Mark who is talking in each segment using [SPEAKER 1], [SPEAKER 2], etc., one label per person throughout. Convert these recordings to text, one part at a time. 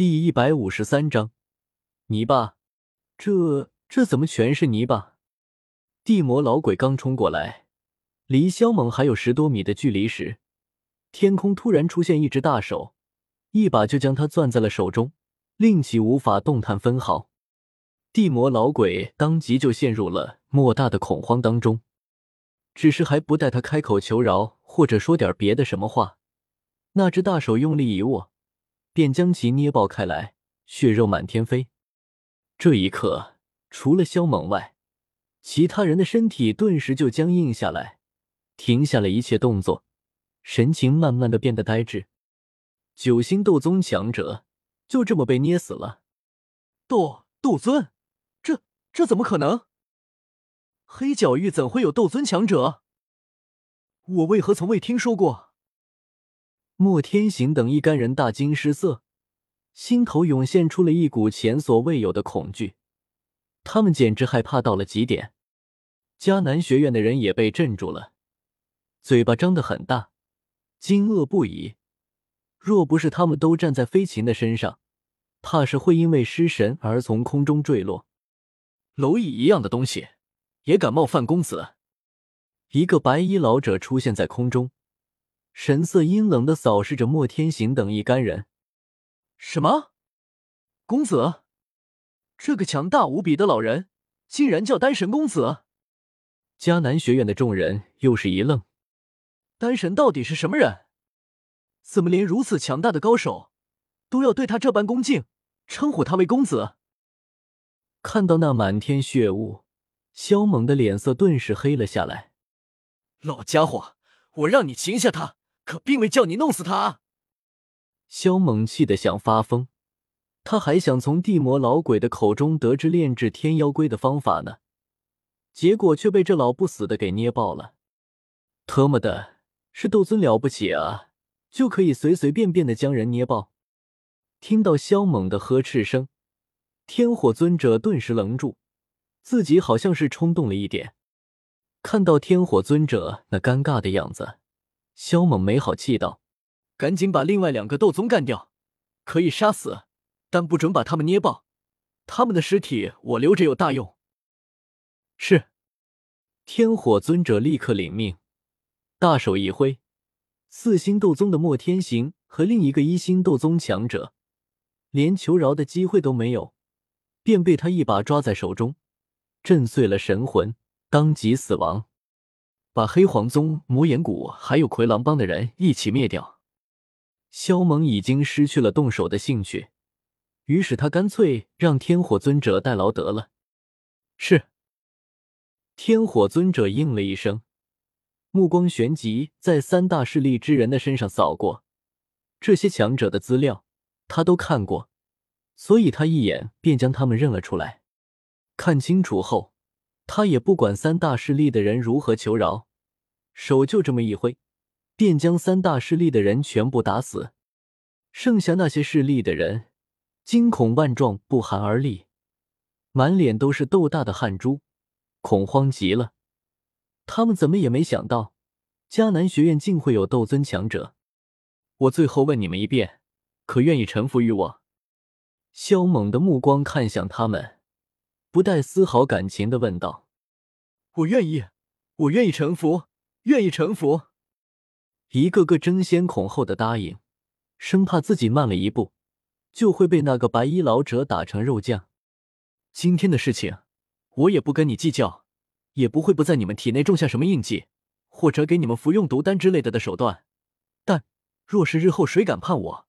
[SPEAKER 1] 第一百五十三章泥巴，这这怎么全是泥巴？地魔老鬼刚冲过来，离萧猛还有十多米的距离时，天空突然出现一只大手，一把就将他攥在了手中，令其无法动弹分毫。地魔老鬼当即就陷入了莫大的恐慌当中，只是还不待他开口求饶或者说点别的什么话，那只大手用力一握。便将其捏爆开来，血肉满天飞。这一刻，除了萧猛外，其他人的身体顿时就僵硬下来，停下了一切动作，神情慢慢的变得呆滞。九星斗宗强者就这么被捏死了。
[SPEAKER 2] 斗斗尊，这这怎么可能？黑角域怎会有斗尊强者？我为何从未听说过？
[SPEAKER 1] 莫天行等一干人大惊失色，心头涌现出了一股前所未有的恐惧，他们简直害怕到了极点。迦南学院的人也被镇住了，嘴巴张得很大，惊愕不已。若不是他们都站在飞禽的身上，怕是会因为失神而从空中坠落。
[SPEAKER 2] 蝼蚁一样的东西，也敢冒犯公子？
[SPEAKER 1] 一个白衣老者出现在空中。神色阴冷的扫视着莫天行等一干人。
[SPEAKER 2] 什么？公子？这个强大无比的老人，竟然叫丹神公子？
[SPEAKER 1] 迦南学院的众人又是一愣。
[SPEAKER 2] 丹神到底是什么人？怎么连如此强大的高手，都要对他这般恭敬，称呼他为公子？
[SPEAKER 1] 看到那满天血雾，萧猛的脸色顿时黑了下来。
[SPEAKER 2] 老家伙，我让你擒下他！可并未叫你弄死他。
[SPEAKER 1] 萧猛气得想发疯，他还想从地魔老鬼的口中得知炼制天妖龟的方法呢，结果却被这老不死的给捏爆了。特么的，是斗尊了不起啊，就可以随随便便的将人捏爆。听到萧猛的呵斥声，天火尊者顿时愣住，自己好像是冲动了一点。看到天火尊者那尴尬的样子。萧猛没好气道：“
[SPEAKER 2] 赶紧把另外两个斗宗干掉，可以杀死，但不准把他们捏爆。他们的尸体我留着有大用。”
[SPEAKER 1] 是。天火尊者立刻领命，大手一挥，四星斗宗的莫天行和另一个一星斗宗强者，连求饶的机会都没有，便被他一把抓在手中，震碎了神魂，当即死亡。把黑黄宗、魔眼谷还有魁狼帮的人一起灭掉。萧猛已经失去了动手的兴趣，于是他干脆让天火尊者代劳得了。是。天火尊者应了一声，目光旋即在三大势力之人的身上扫过，这些强者的资料他都看过，所以他一眼便将他们认了出来。看清楚后。他也不管三大势力的人如何求饶，手就这么一挥，便将三大势力的人全部打死。剩下那些势力的人惊恐万状，不寒而栗，满脸都是豆大的汗珠，恐慌极了。他们怎么也没想到，迦南学院竟会有斗尊强者。我最后问你们一遍，可愿意臣服于我？萧猛的目光看向他们。不带丝毫感情的问道：“
[SPEAKER 2] 我愿意，我愿意臣服，愿意臣服。”
[SPEAKER 1] 一个个争先恐后的答应，生怕自己慢了一步，就会被那个白衣老者打成肉酱。今天的事情，我也不跟你计较，也不会不在你们体内种下什么印记，或者给你们服用毒丹之类的的手段。但若是日后谁敢叛我，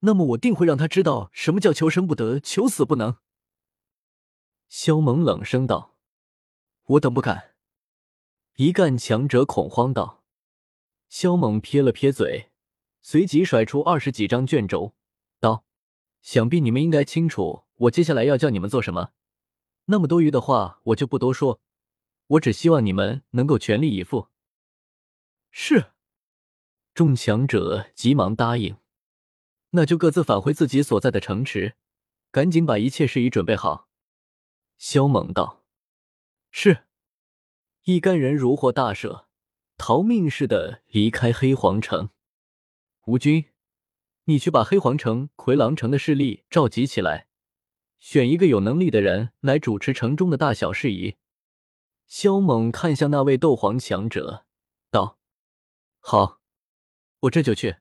[SPEAKER 1] 那么我定会让他知道什么叫求生不得，求死不能。萧猛冷声道：“
[SPEAKER 2] 我等不敢。”
[SPEAKER 1] 一干强者恐慌道。萧猛撇了撇嘴，随即甩出二十几张卷轴，道：“想必你们应该清楚我接下来要叫你们做什么。那么多余的话我就不多说，我只希望你们能够全力以赴。”
[SPEAKER 2] 是。
[SPEAKER 1] 众强者急忙答应。那就各自返回自己所在的城池，赶紧把一切事宜准备好。萧猛道：“是。”一干人如获大赦，逃命似的离开黑皇城。吴军，你去把黑皇城、魁狼城的势力召集起来，选一个有能力的人来主持城中的大小事宜。萧猛看向那位斗皇强者，道：“好，我这就去。”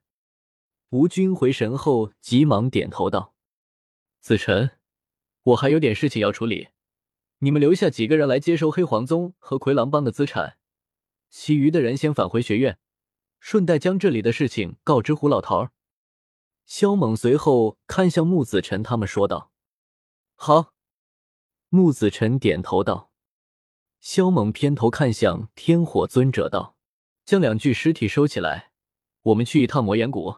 [SPEAKER 1] 吴军回神后，急忙点头道：“子辰，我还有点事情要处理，你们留下几个人来接收黑皇宗和魁狼帮的资产，其余的人先返回学院，顺带将这里的事情告知胡老头。”萧猛随后看向穆子辰他们说道：“好。”穆子辰点头道。萧猛偏头看向天火尊者道：“将两具尸体收起来，我们去一趟魔岩谷。”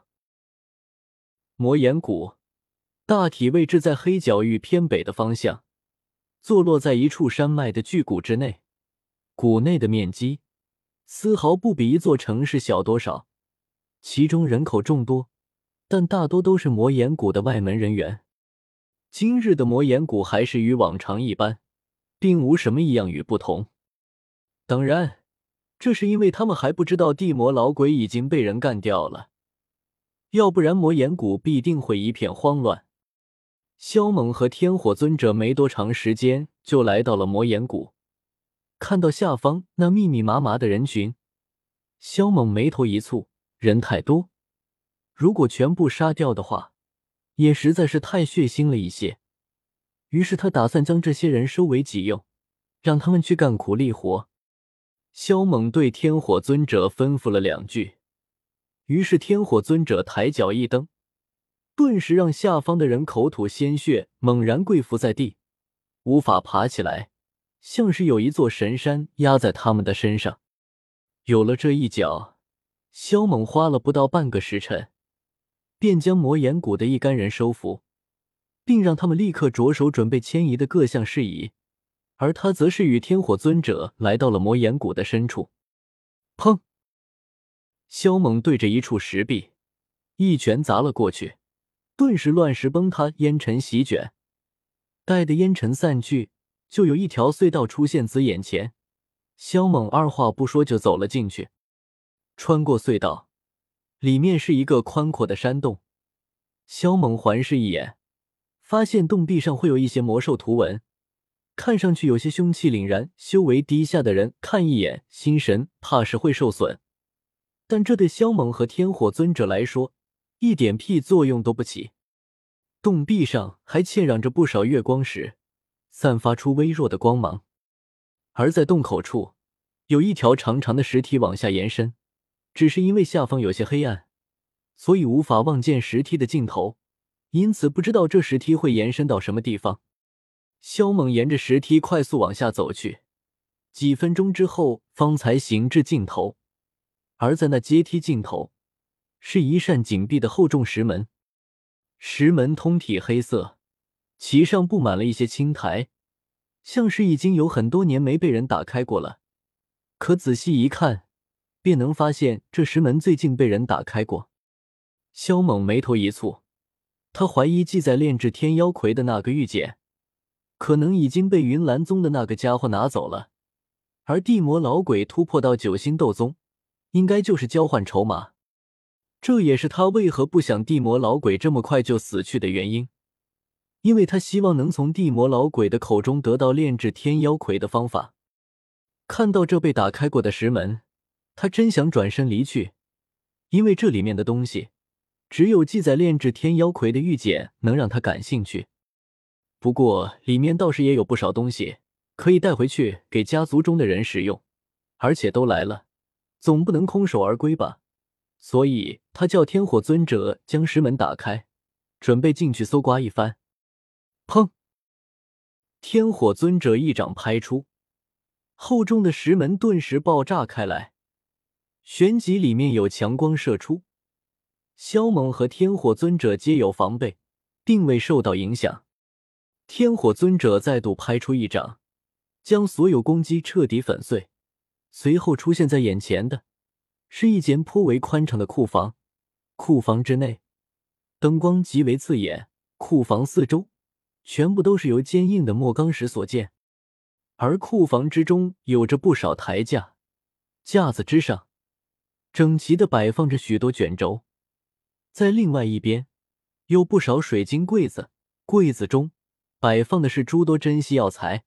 [SPEAKER 1] 魔岩谷大体位置在黑角域偏北的方向，坐落在一处山脉的巨谷之内。谷内的面积丝毫不比一座城市小多少，其中人口众多，但大多都是魔岩谷的外门人员。今日的魔岩谷还是与往常一般，并无什么异样与不同。当然，这是因为他们还不知道地魔老鬼已经被人干掉了。要不然魔岩谷必定会一片慌乱。萧猛和天火尊者没多长时间就来到了魔岩谷，看到下方那密密麻麻的人群，萧猛眉头一蹙，人太多，如果全部杀掉的话，也实在是太血腥了一些。于是他打算将这些人收为己用，让他们去干苦力活。萧猛对天火尊者吩咐了两句。于是，天火尊者抬脚一蹬，顿时让下方的人口吐鲜血，猛然跪伏在地，无法爬起来，像是有一座神山压在他们的身上。有了这一脚，萧猛花了不到半个时辰，便将魔岩谷的一干人收服，并让他们立刻着手准备迁移的各项事宜。而他则是与天火尊者来到了魔岩谷的深处，砰！萧猛对着一处石壁一拳砸了过去，顿时乱石崩塌，烟尘席卷。待的烟尘散去，就有一条隧道出现在眼前。萧猛二话不说就走了进去。穿过隧道，里面是一个宽阔的山洞。萧猛环视一眼，发现洞壁上会有一些魔兽图文，看上去有些凶气凛然。修为低下的人看一眼，心神怕是会受损。但这对萧猛和天火尊者来说，一点屁作用都不起。洞壁上还嵌染着不少月光石，散发出微弱的光芒。而在洞口处，有一条长长的石梯往下延伸，只是因为下方有些黑暗，所以无法望见石梯的尽头，因此不知道这石梯会延伸到什么地方。萧猛沿着石梯快速往下走去，几分钟之后，方才行至尽头。而在那阶梯尽头，是一扇紧闭的厚重石门。石门通体黑色，其上布满了一些青苔，像是已经有很多年没被人打开过了。可仔细一看，便能发现这石门最近被人打开过。萧猛眉头一蹙，他怀疑记载炼制天妖魁的那个玉简，可能已经被云岚宗的那个家伙拿走了，而地魔老鬼突破到九星斗宗。应该就是交换筹码，这也是他为何不想地魔老鬼这么快就死去的原因，因为他希望能从地魔老鬼的口中得到炼制天妖魁的方法。看到这被打开过的石门，他真想转身离去，因为这里面的东西，只有记载炼制天妖魁的玉简能让他感兴趣。不过里面倒是也有不少东西可以带回去给家族中的人使用，而且都来了。总不能空手而归吧，所以他叫天火尊者将石门打开，准备进去搜刮一番。砰！天火尊者一掌拍出，厚重的石门顿时爆炸开来，旋即里面有强光射出。萧猛和天火尊者皆有防备，并未受到影响。天火尊者再度拍出一掌，将所有攻击彻底粉碎。随后出现在眼前的，是一间颇为宽敞的库房。库房之内，灯光极为刺眼。库房四周，全部都是由坚硬的莫刚石所建。而库房之中有着不少台架，架子之上，整齐的摆放着许多卷轴。在另外一边，有不少水晶柜子，柜子中摆放的是诸多珍稀药材。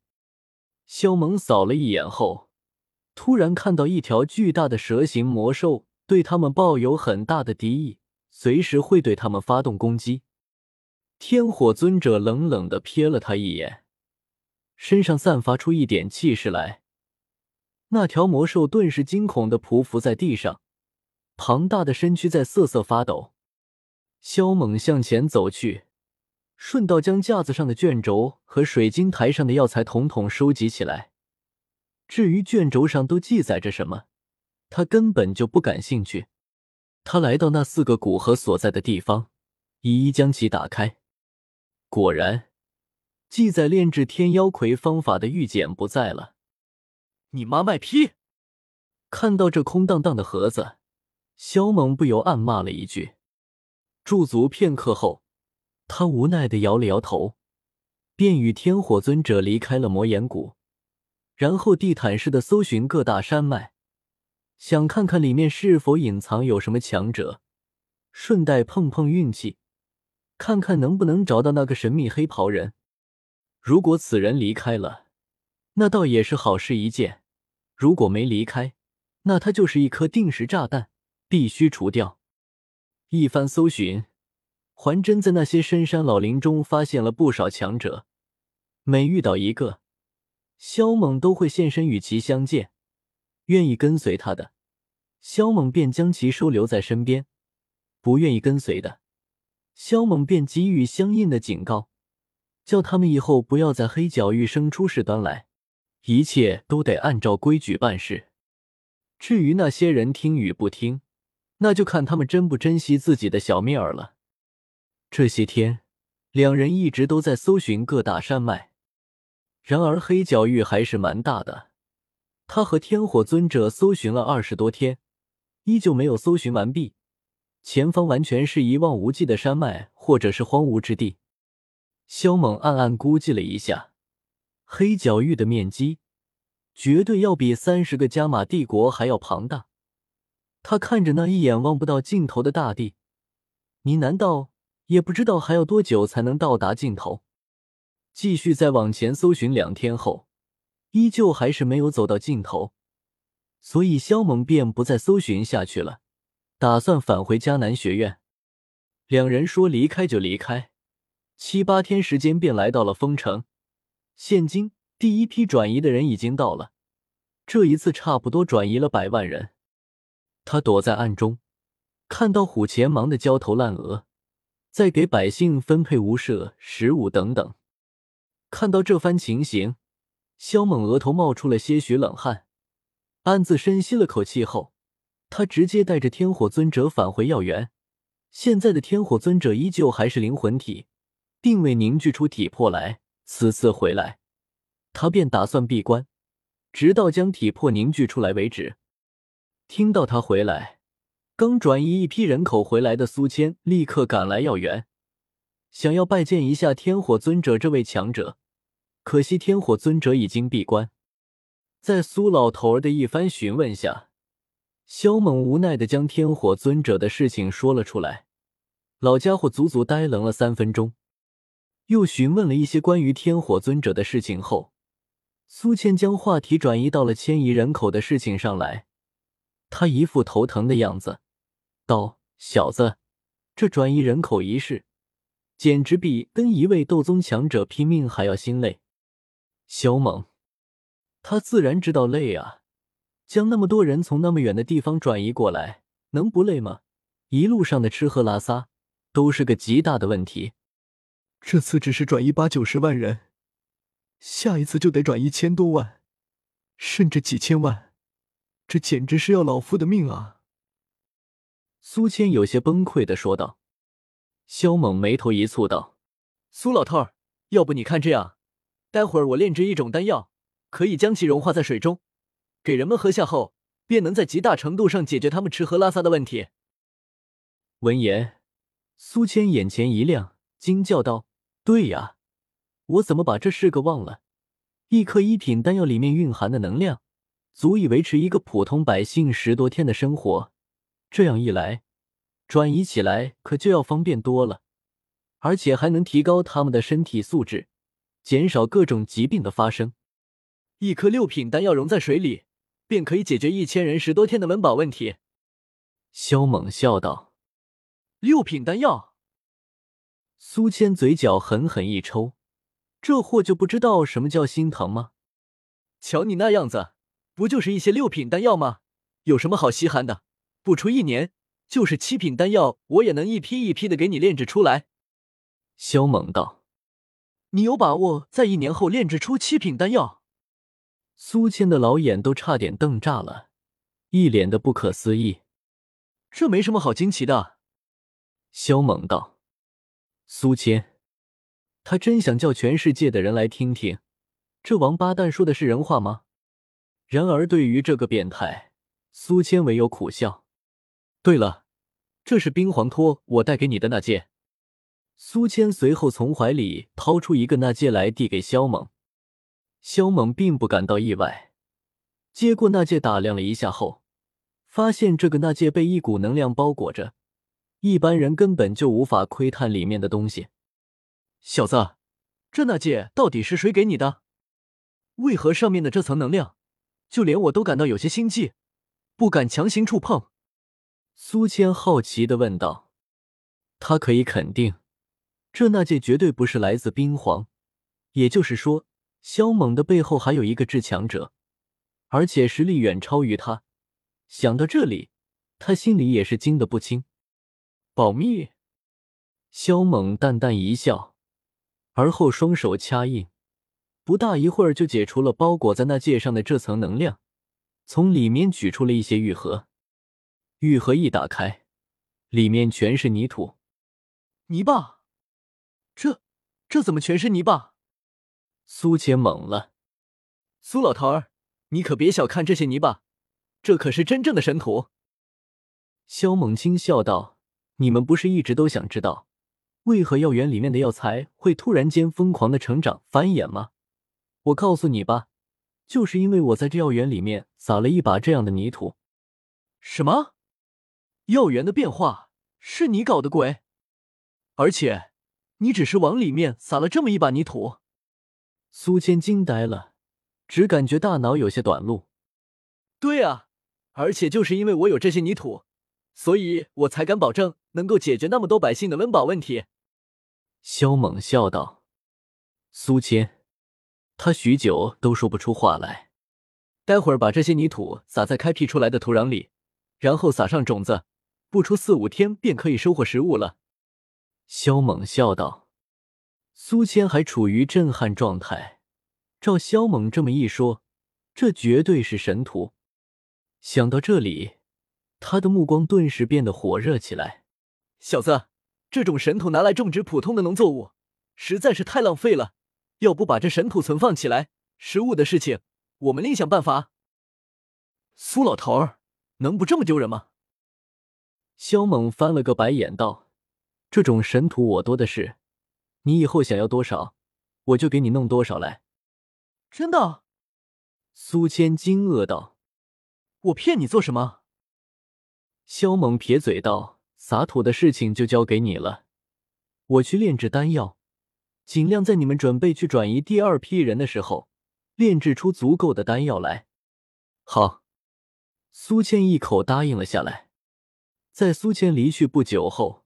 [SPEAKER 1] 萧猛扫了一眼后，突然看到一条巨大的蛇形魔兽对他们抱有很大的敌意，随时会对他们发动攻击。天火尊者冷冷的瞥了他一眼，身上散发出一点气势来。那条魔兽顿时惊恐的匍匐在地上，庞大的身躯在瑟瑟发抖。萧猛向前走去，顺道将架子上的卷轴和水晶台上的药材统统收集起来。至于卷轴上都记载着什么，他根本就不感兴趣。他来到那四个古河所在的地方，一一将其打开。果然，记载炼制天妖魁方法的玉简不在了。
[SPEAKER 2] 你妈卖批！
[SPEAKER 1] 看到这空荡荡的盒子，萧猛不由暗骂了一句。驻足片刻后，他无奈的摇了摇头，便与天火尊者离开了魔岩谷，然后地毯式的搜寻各大山脉，想看看里面是否隐藏有什么强者，顺带碰碰运气。看看能不能找到那个神秘黑袍人。如果此人离开了，那倒也是好事一件；如果没离开，那他就是一颗定时炸弹，必须除掉。一番搜寻，还真在那些深山老林中发现了不少强者。每遇到一个，萧猛都会现身与其相见。愿意跟随他的，萧猛便将其收留在身边；不愿意跟随的，萧猛便给予相应的警告，叫他们以后不要在黑角域生出事端来。一切都得按照规矩办事。至于那些人听与不听，那就看他们珍不珍惜自己的小命儿了。这些天，两人一直都在搜寻各大山脉，然而黑角域还是蛮大的。他和天火尊者搜寻了二十多天，依旧没有搜寻完毕。前方完全是一望无际的山脉，或者是荒芜之地。萧猛暗暗估计了一下，黑角域的面积绝对要比三十个加玛帝国还要庞大。他看着那一眼望不到尽头的大地，你难道也不知道还要多久才能到达尽头？继续再往前搜寻两天后，依旧还是没有走到尽头，所以肖猛便不再搜寻下去了。打算返回迦南学院，两人说离开就离开，七八天时间便来到了丰城。现今第一批转移的人已经到了，这一次差不多转移了百万人。他躲在暗中，看到虎钳忙得焦头烂额，在给百姓分配无赦、食物等等。看到这番情形，萧猛额头冒出了些许冷汗，暗自深吸了口气后。他直接带着天火尊者返回药园。现在的天火尊者依旧还是灵魂体，并未凝聚出体魄来。此次回来，他便打算闭关，直到将体魄凝聚出来为止。听到他回来，刚转移一批人口回来的苏谦立刻赶来药园，想要拜见一下天火尊者这位强者。可惜天火尊者已经闭关。在苏老头儿的一番询问下。萧猛无奈的将天火尊者的事情说了出来，老家伙足足呆愣了三分钟，又询问了一些关于天火尊者的事情后，苏谦将话题转移到了迁移人口的事情上来。他一副头疼的样子，道：“小子，这转移人口一事，简直比跟一位斗宗强者拼命还要心累。”萧猛，他自然知道累啊。将那么多人从那么远的地方转移过来，能不累吗？一路上的吃喝拉撒都是个极大的问题。
[SPEAKER 2] 这次只是转移八九十万人，下一次就得转移千多万，甚至几千万，这简直是要老夫的命啊！
[SPEAKER 1] 苏谦有些崩溃的说道。萧猛眉头一蹙道：“
[SPEAKER 2] 苏老头儿，要不你看这样，待会儿我炼制一种丹药，可以将其融化在水中。”给人们喝下后，便能在极大程度上解决他们吃喝拉撒的问题。
[SPEAKER 1] 闻言，苏谦眼前一亮，惊叫道：“对呀，我怎么把这事个忘了？一颗一品丹药里面蕴含的能量，足以维持一个普通百姓十多天的生活。这样一来，转移起来可就要方便多了，而且还能提高他们的身体素质，减少各种疾病的发生。
[SPEAKER 2] 一颗六品丹药溶在水里，便可以解决一千人十多天的温饱问题。
[SPEAKER 1] 萧猛笑道：“
[SPEAKER 2] 六品丹药。”
[SPEAKER 1] 苏谦嘴角狠狠一抽，这货就不知道什么叫心疼吗？
[SPEAKER 2] 瞧你那样子，不就是一些六品丹药吗？有什么好稀罕的？不出一年，就是七品丹药，我也能一批一批的给你炼制出来。
[SPEAKER 1] 萧猛道：“
[SPEAKER 2] 你有把握在一年后炼制出七品丹药？”
[SPEAKER 1] 苏谦的老眼都差点瞪炸了，一脸的不可思议。
[SPEAKER 2] 这没什么好惊奇的。
[SPEAKER 1] 萧猛道。苏谦，他真想叫全世界的人来听听，这王八蛋说的是人话吗？然而对于这个变态，苏谦唯有苦笑。
[SPEAKER 2] 对了，这是冰皇托我带给你的那戒。
[SPEAKER 1] 苏谦随后从怀里掏出一个那戒来，递给萧猛。萧猛并不感到意外，接过那戒打量了一下后，发现这个那戒被一股能量包裹着。一般人根本就无法窥探里面的东西。
[SPEAKER 2] 小子，这那戒到底是谁给你的？为何上面的这层能量，就连我都感到有些心悸，不敢强行触碰？
[SPEAKER 1] 苏谦好奇的问道。他可以肯定，这那戒绝对不是来自冰皇，也就是说，萧猛的背后还有一个至强者，而且实力远超于他。想到这里，他心里也是惊得不轻。保密，萧猛淡淡一笑，而后双手掐印，不大一会儿就解除了包裹在那戒上的这层能量，从里面取出了一些玉盒。玉盒一打开，里面全是泥土、
[SPEAKER 2] 泥巴。这这怎么全是泥巴？
[SPEAKER 1] 苏浅懵了。
[SPEAKER 2] 苏老头儿，你可别小看这些泥巴，这可是真正的神土。
[SPEAKER 1] 萧猛轻笑道。你们不是一直都想知道，为何药园里面的药材会突然间疯狂的成长繁衍吗？我告诉你吧，就是因为我在这药园里面撒了一把这样的泥土。
[SPEAKER 2] 什么？药园的变化是你搞的鬼？而且你只是往里面撒了这么一把泥土？
[SPEAKER 1] 苏谦惊呆了，只感觉大脑有些短路。
[SPEAKER 2] 对啊，而且就是因为我有这些泥土。所以我才敢保证能够解决那么多百姓的温饱问题。”
[SPEAKER 1] 萧猛笑道。苏谦，他许久都说不出话来。
[SPEAKER 2] 待会儿把这些泥土撒在开辟出来的土壤里，然后撒上种子，不出四五天便可以收获食物了。”
[SPEAKER 1] 萧猛笑道。苏谦还处于震撼状态，照萧猛这么一说，这绝对是神土。想到这里。他的目光顿时变得火热起来。
[SPEAKER 2] 小子，这种神土拿来种植普通的农作物，实在是太浪费了。要不把这神土存放起来，食物的事情我们另想办法。苏老头儿，能不这么丢人吗？
[SPEAKER 1] 萧猛翻了个白眼道：“这种神土我多的是，你以后想要多少，我就给你弄多少来。”
[SPEAKER 2] 真的？
[SPEAKER 1] 苏谦惊愕道：“
[SPEAKER 2] 我骗你做什么？”
[SPEAKER 1] 萧猛撇嘴道：“撒土的事情就交给你了，我去炼制丹药，尽量在你们准备去转移第二批人的时候，炼制出足够的丹药来。”好，苏谦一口答应了下来。在苏谦离去不久后，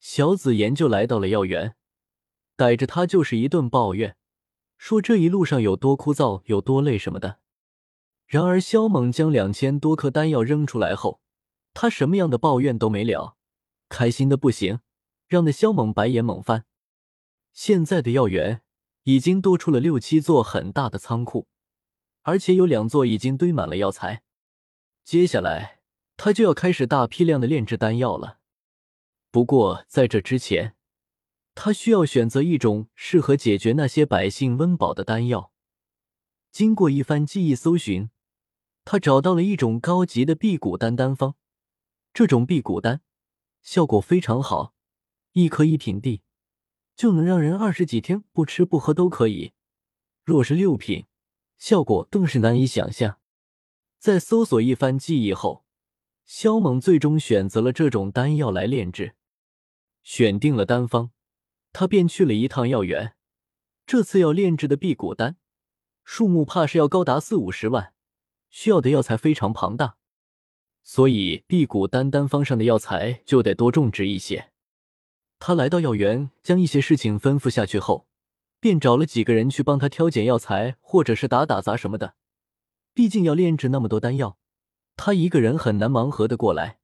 [SPEAKER 1] 小紫妍就来到了药园，逮着他就是一顿抱怨，说这一路上有多枯燥，有多累什么的。然而萧猛将两千多颗丹药扔出来后，他什么样的抱怨都没了，开心的不行，让那萧猛白眼猛翻。现在的药园已经多出了六七座很大的仓库，而且有两座已经堆满了药材。接下来他就要开始大批量的炼制丹药了。不过在这之前，他需要选择一种适合解决那些百姓温饱的丹药。经过一番记忆搜寻，他找到了一种高级的辟谷丹丹方。这种辟谷丹效果非常好，一颗一品地就能让人二十几天不吃不喝都可以。若是六品，效果更是难以想象。在搜索一番记忆后，萧猛最终选择了这种丹药来炼制，选定了丹方，他便去了一趟药园。这次要炼制的辟谷丹，数目怕是要高达四五十万，需要的药材非常庞大，所以辟谷丹丹方上的药材就得多种植一些。他来到药园，将一些事情吩咐下去后，便找了几个人去帮他挑拣药材，或者是打打杂什么的。毕竟要炼制那么多丹药，他一个人很难忙活的过来。